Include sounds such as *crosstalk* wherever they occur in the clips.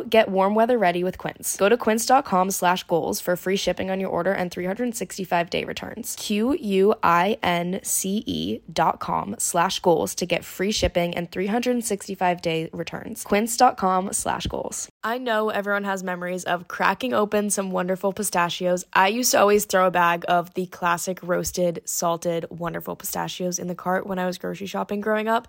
get warm weather ready with Quince. Go to quince.com slash goals for free shipping on your order and 365 day returns. Q-U-I-N-C-E dot com slash goals to get free shipping and 365 day returns. Quince.com slash goals. I know everyone has memories of cracking open some wonderful pistachios. I used to always throw a bag of the classic roasted, salted, wonderful pistachios in the cart when I was grocery shopping growing up.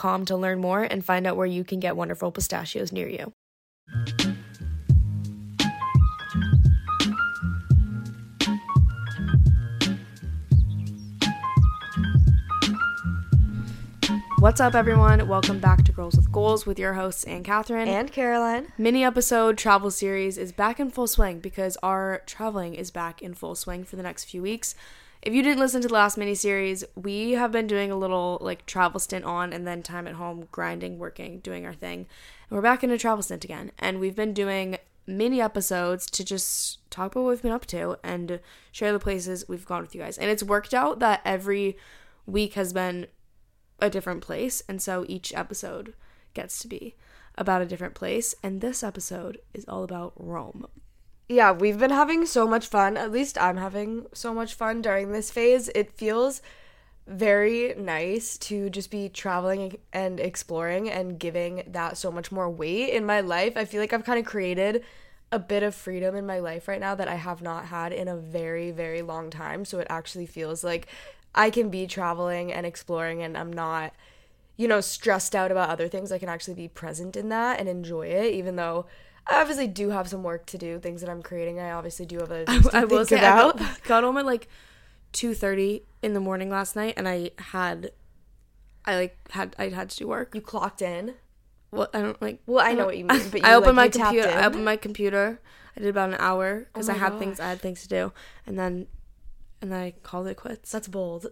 to learn more and find out where you can get wonderful pistachios near you. What's up, everyone? Welcome back to Girls with Goals with your hosts, Ann Catherine and Caroline. Mini episode travel series is back in full swing because our traveling is back in full swing for the next few weeks. If you didn't listen to the last mini series, we have been doing a little like travel stint on and then time at home, grinding, working, doing our thing. And we're back in a travel stint again. And we've been doing mini episodes to just talk about what we've been up to and share the places we've gone with you guys. And it's worked out that every week has been a different place. And so each episode gets to be about a different place. And this episode is all about Rome yeah, we've been having so much fun. At least I'm having so much fun during this phase. It feels very nice to just be traveling and exploring and giving that so much more weight in my life. I feel like I've kind of created a bit of freedom in my life right now that I have not had in a very, very long time. So it actually feels like I can be traveling and exploring and I'm not, you know, stressed out about other things. I can actually be present in that and enjoy it, even though I obviously do have some work to do, things that I'm creating. I obviously do have a *laughs* I, I will say about. I got, *laughs* got home at like two thirty in the morning last night, and I had, I like had I had to do work. You clocked in. Well, I don't like. Well, I know what you mean. But *laughs* you, I opened like, my computer. I opened my computer. I did about an hour because oh I had gosh. things. I had things to do, and then, and then I called it quits. That's bold.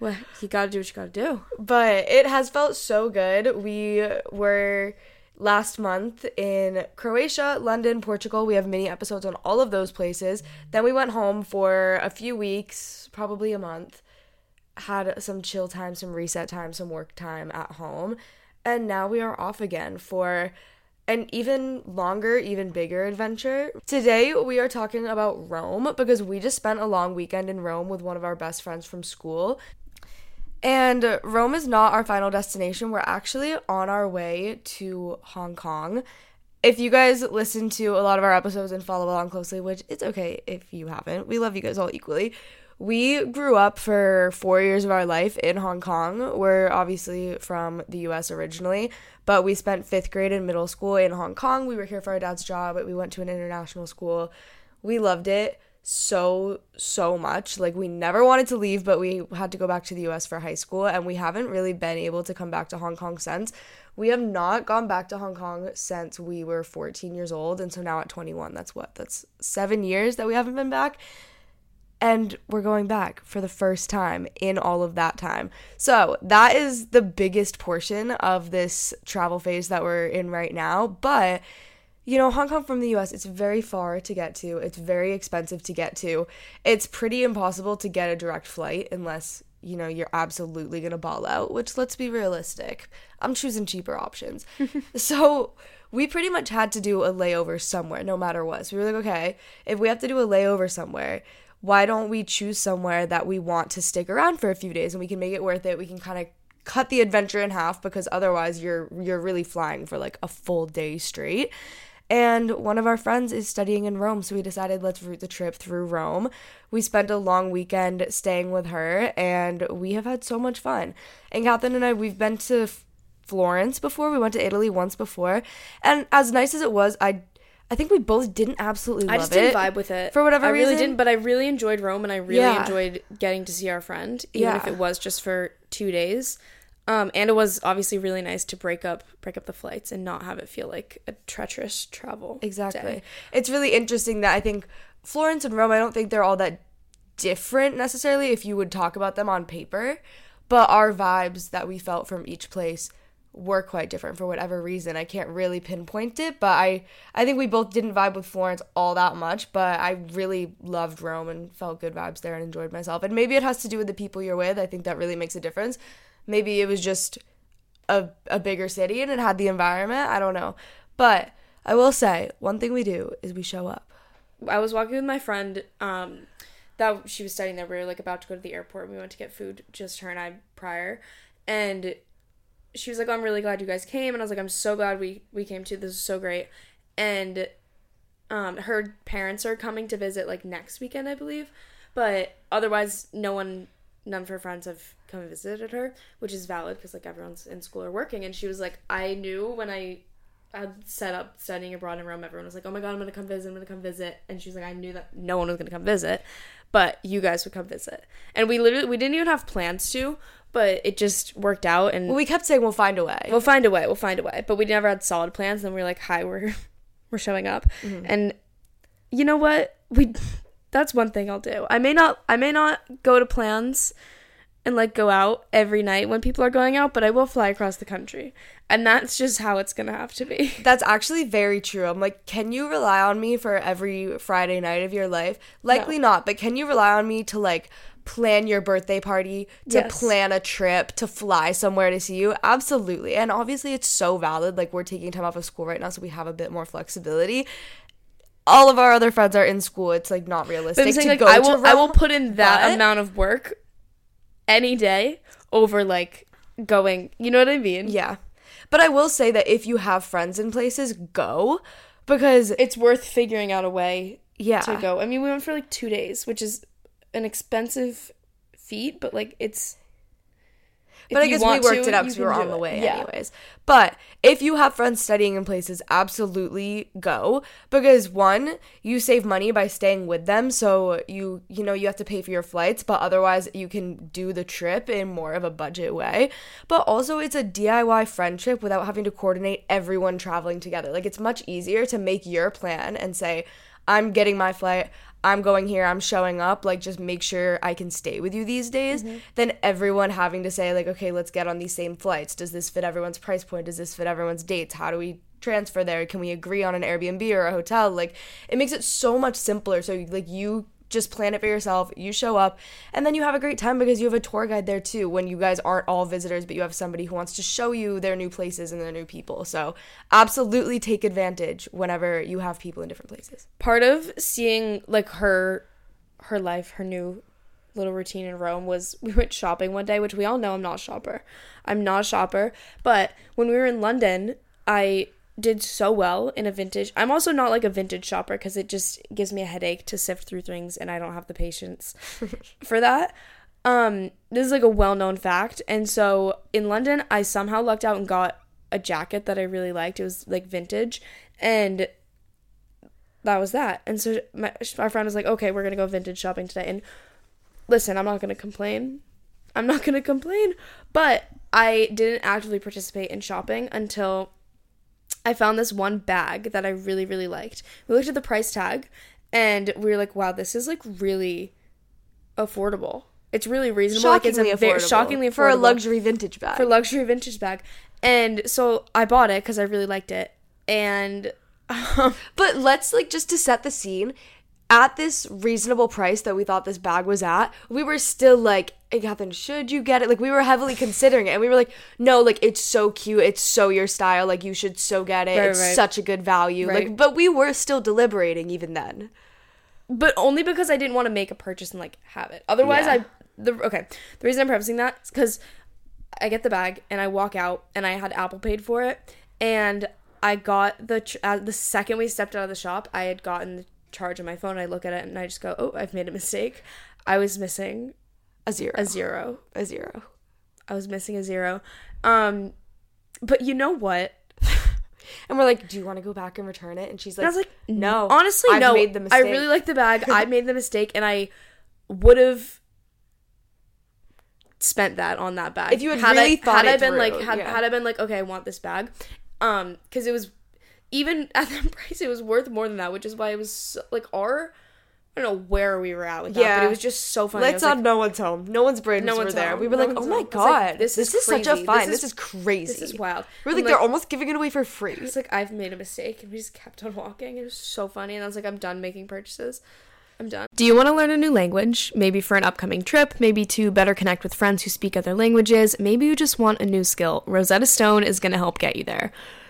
Well, you gotta do what you gotta do. But it has felt so good. We were last month in Croatia, London, Portugal. We have mini episodes on all of those places. Then we went home for a few weeks, probably a month, had some chill time, some reset time, some work time at home. And now we are off again for an even longer, even bigger adventure. Today, we are talking about Rome because we just spent a long weekend in Rome with one of our best friends from school. And Rome is not our final destination. We're actually on our way to Hong Kong. If you guys listen to a lot of our episodes and follow along closely, which it's okay if you haven't, we love you guys all equally. We grew up for four years of our life in Hong Kong. We're obviously from the US originally, but we spent fifth grade and middle school in Hong Kong. We were here for our dad's job, we went to an international school. We loved it so so much. Like we never wanted to leave, but we had to go back to the US for high school and we haven't really been able to come back to Hong Kong since. We have not gone back to Hong Kong since we were 14 years old and so now at 21, that's what? That's 7 years that we haven't been back. And we're going back for the first time in all of that time. So, that is the biggest portion of this travel phase that we're in right now, but you know, Hong Kong from the US, it's very far to get to. It's very expensive to get to. It's pretty impossible to get a direct flight unless, you know, you're absolutely going to ball out, which let's be realistic. I'm choosing cheaper options. *laughs* so, we pretty much had to do a layover somewhere no matter what. So, we were like, okay, if we have to do a layover somewhere, why don't we choose somewhere that we want to stick around for a few days and we can make it worth it? We can kind of cut the adventure in half because otherwise you're you're really flying for like a full day straight. And one of our friends is studying in Rome, so we decided let's route the trip through Rome. We spent a long weekend staying with her, and we have had so much fun. And Catherine and I, we've been to Florence before. We went to Italy once before, and as nice as it was, I I think we both didn't absolutely love I just didn't vibe with it for whatever I reason. really didn't, but I really enjoyed Rome, and I really Yeah. enjoyed getting to see our friend, even if it was just for two days. Um, and it was obviously really nice to break up break up the flights and not have it feel like a treacherous travel. Exactly. day. It's really interesting that I think Florence and Rome, I don't think they're all that different necessarily if you would talk about them on paper, but our vibes that we felt from each place were quite different for whatever reason. I can't really pinpoint it, but I I think we both didn't vibe with Florence all that much, but I really loved Rome and felt good vibes there and enjoyed myself. And maybe it has to do with the people you're with. I think that really makes a difference. Maybe it was just a, a bigger city and it had the environment. I don't know. But I will say, one thing we do is we show up. I was walking with my friend. Um, that she was studying there. We were like about to go to the airport. We went to get food, just her and I prior, and she was like, "I'm really glad you guys came," and I was like, "I'm so glad we we came too. This is so great." And um, her parents are coming to visit like next weekend, I believe, but otherwise, no one, none of her friends have come and visited her, which is valid because like everyone's in school or working. And she was like, "I knew when I." had set up studying abroad in Rome, everyone was like, "Oh my god, I'm gonna come visit. I'm gonna come visit." And she's like, "I knew that no one was gonna come visit, but you guys would come visit." And we literally we didn't even have plans to, but it just worked out, and Well, we kept saying we'll find a way. we'll find a way. We'll find a way. But we never had solid plans. And we were like, "Hi, we're *laughs* we're showing up," mm-hmm. and you know what? We that's one thing I'll do. I may not I may not go to plans and like go out every night when people are going out, but I will fly across the country. And that's just how it's gonna have to be. *laughs* That's actually very true. I'm like, can you rely on me for every Friday night of your life? Likely not, but can you rely on me to like plan your birthday party, to Yes. plan a trip, to fly somewhere to see you? Absolutely. And obviously it's so valid. Like we're taking time off of school right now, so we have a bit more flexibility. All of our other friends are in school. It's like not realistic But I'm saying to like go I will I will put in that but- amount of work any day over like going you know what I mean? Yeah. But I will say that if you have friends in places, go because It's worth figuring out a way yeah. to go. I mean we went for like two days, which is an expensive feat, but like it's But I guess we worked to, it out because we were on the way Yeah. anyways. But if you have friends studying in places, absolutely go because one, you save money by staying with them, so you you know you have to pay for your flights, but otherwise you can do the trip in more of a budget way. But also it's a DIY friend trip without having to coordinate everyone traveling together. Like it's much easier to make your plan and say, I'm getting my flight. I'm going here, I'm showing up, like just make sure I can stay with you these days, mm-hmm. than everyone having to say, like, okay, let's get on these same flights. Does this fit everyone's price point? Does this fit everyone's dates? How do we transfer there? Can we agree on an Airbnb or a hotel? Like, it makes it so much simpler. So, like, you just plan it for yourself, you show up, and then you have a great time because you have a tour guide there too when you guys aren't all visitors, but you have somebody who wants to show you their new places and their new people. So, absolutely take advantage whenever you have people in different places. part of seeing like her her life her new little routine in rome was we went shopping one day which we all know i'm not a shopper i'm not a shopper but when we were in london i did so well in a vintage i'm also not like a vintage shopper because it just gives me a headache to sift through things and i don't have the patience *laughs* for that um this is like a well-known fact and so in london i somehow lucked out and got a jacket that i really liked it was like vintage and that was that. And so my our friend was like, "Okay, we're gonna go vintage shopping today." And listen, I'm not gonna complain. I'm not gonna complain, but I didn't actively participate in shopping until I found this one bag that I really really liked. We looked at the price tag, and we were like, "Wow, this is like really affordable." It's really reasonable. like it's Shockingly a affordable. shockingly affordable for a luxury vintage bag. for luxury vintage bag. And so I bought it because I really liked it. And *laughs* um, But let's like just to set the scene. At this reasonable price that we thought this bag was at, we were still like, hey, Catherine, should you get it? Like we were heavily *laughs* considering it, and we were like, no, like it's so cute, it's so your style, like you should so get it. Right, it's right. such a good value. Right. Like, but we were still deliberating even then. but only because I didn't want to make a purchase and like have it. Otherwise, Yeah. I the okay. The reason I'm prefacing that is because I get the bag and I walk out and I had Apple paid for it, and I got the ch- uh, the second we stepped out of the shop, I had gotten the charge on my phone. I look at it and I just go, oh, I've made a mistake. I was missing A zero. a zero. a zero. I was missing a zero. Um, but you know what? *laughs* And we're like, do you want to go back and return it? And she's like, And I was like, no. Honestly, I've no. made the mistake. I really like the bag. I *laughs* made the mistake, and I would have spent that on that bag If you had really I, thought had I been through, like had, yeah. had I been like okay, I want this bag, um, because it was even *laughs* at that price, it was worth more than that, which is why it was so, like our. I don't know where we were at with that, but it was just so funny. Let's not like, no one's home. No one's brains No were one's there. home. We were No like, oh my home. It's like, god, this this, is is such a fine. This This is- crazy. this is wild. We're like, like- they're almost giving it away for free. It's like I've made a mistake, and we just kept on walking. It was so funny, and I was like, I'm done making purchases. I'm done. Do you want to learn a new language? Maybe for an upcoming trip, maybe to better connect with friends who speak other languages, maybe you just want a new skill. Rosetta Stone is going to help get you there.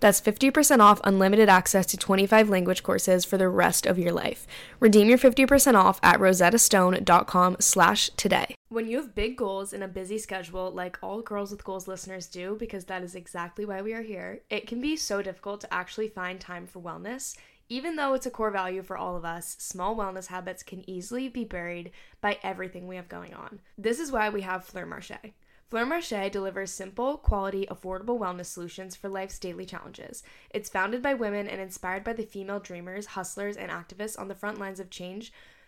That's 50% off unlimited access to 25 language courses for the rest of your life. Redeem your 50% off at rosettastone.com slash today. When you have big goals and a busy schedule, like all Girls with Goals listeners do, because that is exactly why we are here, it can be so difficult to actually find time for wellness. Even though it's a core value for all of us, small wellness habits can easily be buried by everything we have going on. This is why we have Fleur Marche. Fleur Marche delivers simple, quality, affordable wellness solutions for life's daily challenges. It's founded by women and inspired by the female dreamers, hustlers, and activists on the front lines of change.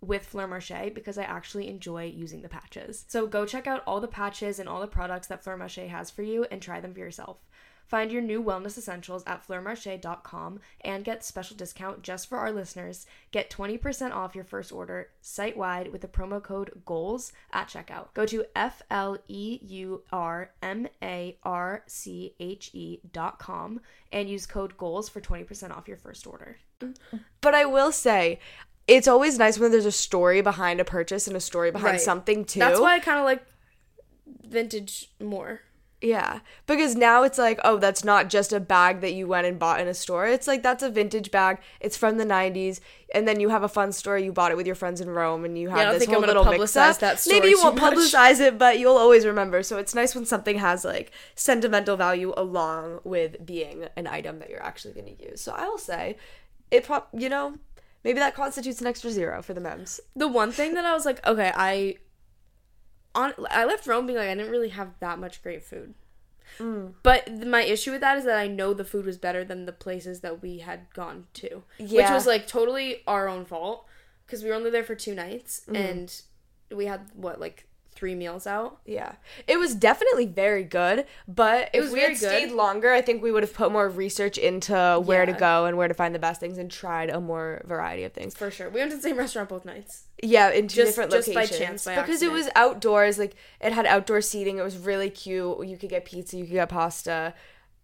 with Fleur Marche because I actually enjoy using the patches. So go check out all the patches and all the products that Fleur Marche has for you and try them for yourself. Find your new wellness essentials at fleurmarche.com and get special discount just for our listeners. Get 20% off your first order site wide with the promo code GOALS at checkout. Go to F L E U R M A R C H E dot com and use code GOALS for 20% off your first order. But I will say, it's always nice when there's a story behind a purchase and a story behind Right. something too. That's why I kind of like vintage more. Yeah, because now it's like, oh, that's not just a bag that you went and bought in a store. It's like that's a vintage bag. It's from the '90s, and then you have a fun story. You bought it with your friends in Rome, and you have don't this whole little mix publicize up. that story Maybe you won't much. publicize it, but you'll always remember. So it's nice when something has like sentimental value along with being an item that you're actually going to use. So I will say, it prob you know, Maybe that constitutes an extra zero for the memes. The one thing that I was like, okay, I on I left Rome being like I didn't really have that much great food. Mm. But th- my issue with that is that I know the food was better than the places that we had gone to, which was like totally our own fault because we were only there for two nights Mm-hmm. and we had what like three meals out. Yeah, it was definitely very good. But if was we had stayed longer, I think we would have put more research into where to go and where to find the best things and tried a more variety of things. For sure, we went to the same restaurant both nights. Yeah, in two Just- different just by locations chance, by because it was outdoors. Like it had outdoor seating. It was really cute. You could get pizza. You could get pasta,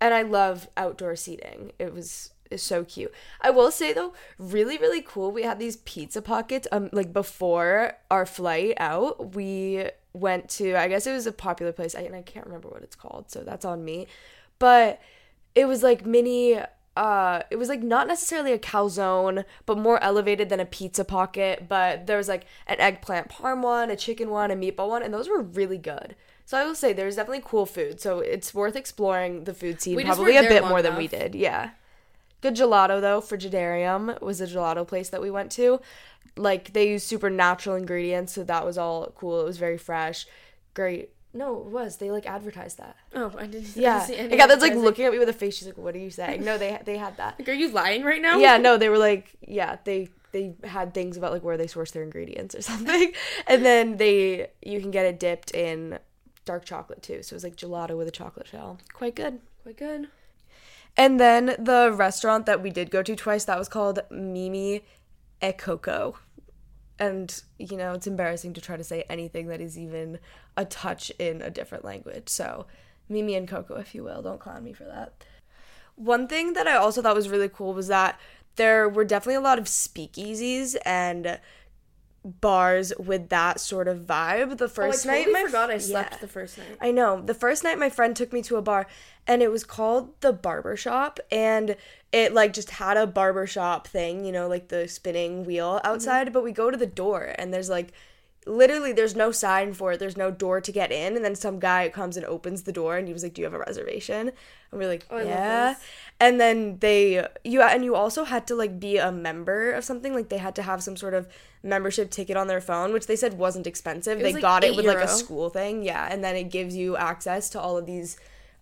and I love outdoor seating. It was is so cute. I will say though, really really cool. We had these pizza pockets. Um, like before our flight out, we went to. I guess it was a popular place. I, and I can't remember what it's called, so that's on me. But it was like mini uh it was like not necessarily a calzone but more elevated than a pizza pocket but there was like an eggplant parm one a chicken one a meatball one and those were really good so i will say there's definitely cool food so it's worth exploring the food scene We probably a bit more than we did yeah good gelato though frigidarium was a gelato place that we went to like they use super natural ingredients so that was all cool it was very fresh great no it was they like advertised that Oh, I didn't. I didn't yeah, see any and Catherine's like looking at me with a face. She's like, "What are you saying?" No, they they had that. Like, are you lying right now? Yeah, no, they were like, yeah, they they had things about like where they source their ingredients or *laughs* something, and then they you can get it dipped in dark chocolate too. So it was like gelato with a chocolate shell, quite good. quite good. And then the restaurant that we did go to twice that was called Mimi e Coco. And you know, it's embarrassing to try to say anything that is even a touch in a different language. So, Mimi and Coco, if you will, don't clown me for that. One thing that I also thought was really cool was that there were definitely a lot of speakeasies and bars with that sort of vibe. The Oh, I first totally night, my forgot I slept yeah. the first night. I know. The first night my friend took me to a bar and it was called the barber shop and it like just had a barber shop thing, you know, like the spinning wheel mm-hmm. outside, but we go to the door and there's like literally there's no sign for it. There's no door to get in and then some guy comes and opens the door and he was like, "Do you have a reservation?" And we're like, Oh, "Yeah." And then they you and you also had to like be a member of something like they had to have some sort of membership ticket on their phone, which they said wasn't expensive. was they like got it with like a school thing, yeah, and then it gives you access to all of these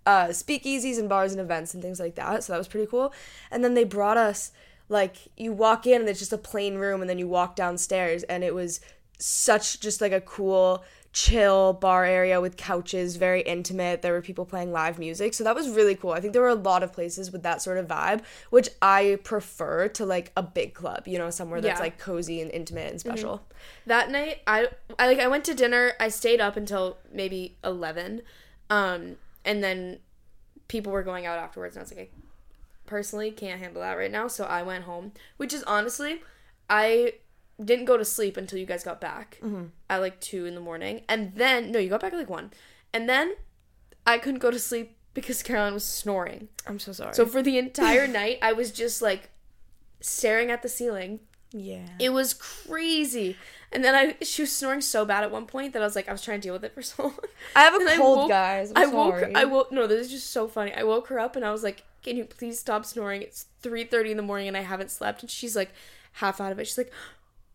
uh, speakeasies and bars and events and things like that. So that was pretty cool. And then they brought us like you walk in and it's just a plain room, and then you walk downstairs, and it was such just like a cool chill bar area with couches very intimate. There were people playing live music. So that was really cool. I think there were a lot of places with that sort of vibe which i prefer to like a big club you know somewhere that's Yeah. like cozy and intimate and special. That night I, I like i went to dinner. I stayed up until maybe 11 um and then people were going out afterwards and i was like i personally can't handle that right now. So i went home which is honestly i didn't go to sleep until you guys got back mm-hmm. at like 2 in the morning and then no you got back at like 1 and then i couldn't go to sleep because *laughs* caroline was snoring i'm so sorry so for the *laughs* entire night i was just like staring at the ceiling yeah it was crazy. And then I she was snoring so bad at one point that I was like I was trying to deal with it for so long. i have a *laughs* And I cold woke- guys I'm I woke sorry. I woke no, this is just so funny. I woke her up and I was like, "Can you please stop snoring? It's 3:30 in the morning and I haven't slept." And she's like half out of it. She's like,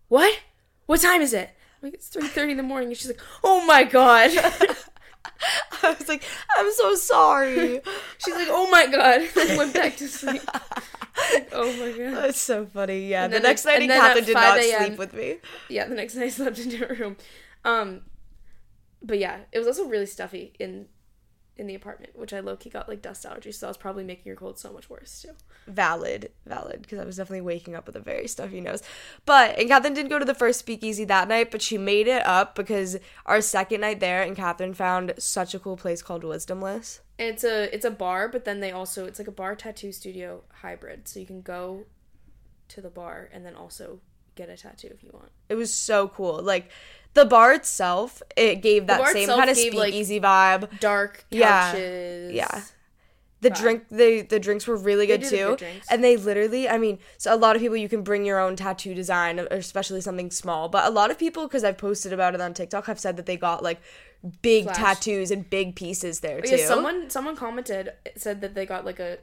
"What? What time is it?" I'm like, "It's 3:30 in the morning." And she's like, "Oh my god." *laughs* I was like, I'm so sorry. she's like, "Oh my god." *laughs* And went back to sleep. Like, oh my god. That's so funny. Yeah. And The next night, Catherine did not sleep with me. Yeah, the next night I slept in a different room. Um but yeah, it was also really stuffy in in the apartment, which I low key got like dust allergies, so I was probably making your cold so much worse too. Valid, valid, because I was definitely waking up with a very stuffy nose. But and Catherine didn't go to the first speakeasy that night, but she made it up because our second night there, and Catherine found such a cool place called Wisdomless. And it's a it's a bar, but then they also it's like a bar tattoo studio hybrid, so you can go to the bar and then also get a tattoo if you want. It was so cool. Like the bar itself, it gave that same kind of gave, like, speakeasy vibe. Dark Yeah, couches. yeah. The drink the the drinks were really good the too. and they literally, I mean, so a lot of people you can bring your own tattoo design, especially something small. But a lot of people, because I've posted about it on TikTok, have said that they got like big Flash. tattoos and big pieces there too. Yeah, someone someone commented said that they got like a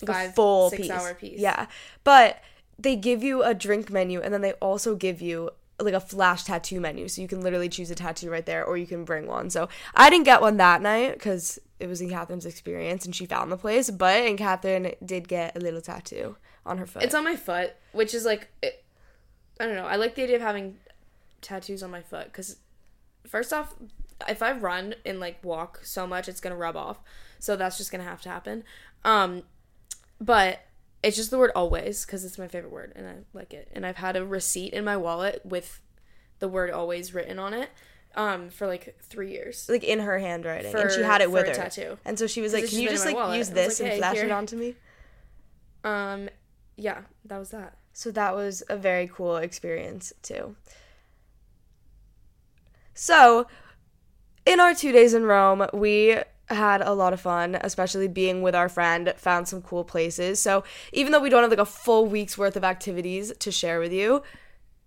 Like a full six piece. hour piece. Yeah, but they give you a drink menu and then they also give you like a flash tattoo menu so you can literally choose a tattoo right there or you can bring one so i didn't get one that night because it was in catherine's experience and she found the place but and catherine did get a little tattoo on her foot It's on my foot, which is like, it, I don't know. I like the idea of having tattoos on my foot because, first off, if I run and like walk so much, it's gonna rub off. So that's just gonna have to happen. Um, but it's just the word always because it's my favorite word and I like it. And I've had a receipt in my wallet with the word always written on it um for like three years. like in her handwriting For- and she had it with her tattoo. and so she was like can you just just been in like wallet." use this like, and "Hey, flash it here." onto me Um, yeah, that was that. So that was a very cool experience too. So, in our two days in Rome, we had a lot of fun, especially being with our friend, found some cool places. So, even though we don't have like a full week's worth of activities to share with you,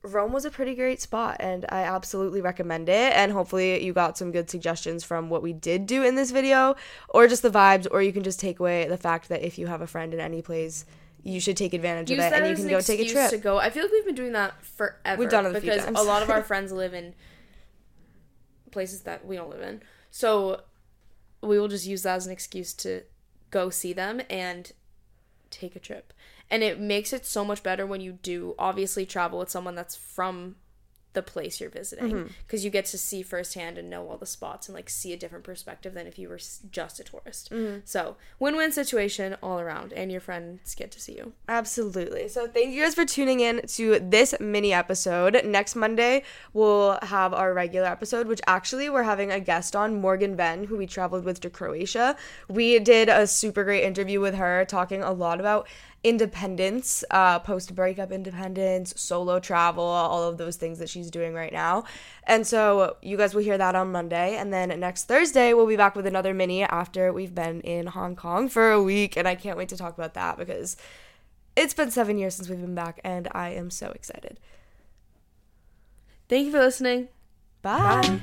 Rome was a pretty great spot and I absolutely recommend it. And hopefully, you got some good suggestions from what we did do in this video, or just the vibes, or you can just take away the fact that if you have a friend in any place, you should take advantage of it and you can an go take a trip. To go, I feel like we've been doing that forever. We've done it because a lot of our *laughs* friends live in places that we don't live in, so we will just use that as an excuse to go see them and take a trip. And it makes it so much better when you do obviously travel with someone that's from the place you're visiting Mm-hmm. because you get to see firsthand and know all the spots and like see a different perspective than if you were just a tourist. Mm-hmm. So, win-win situation all around and your friends get to see you. Absolutely. So thank you guys for tuning in to this mini episode. Next Monday, we'll have our regular episode, which actually we're having a guest on, Morgan Venn, who we traveled with to Croatia. We did a super great interview with her, talking a lot about independence, uh, post breakup independence, solo travel, all of those things that she's doing right now. And so you guys will hear that on Monday. And then next Thursday, we'll be back with another mini after we've been in Hong Kong for a week. And I can't wait to talk about that because it's been seven years since we've been back, and I am so excited. Thank you for listening. Bye.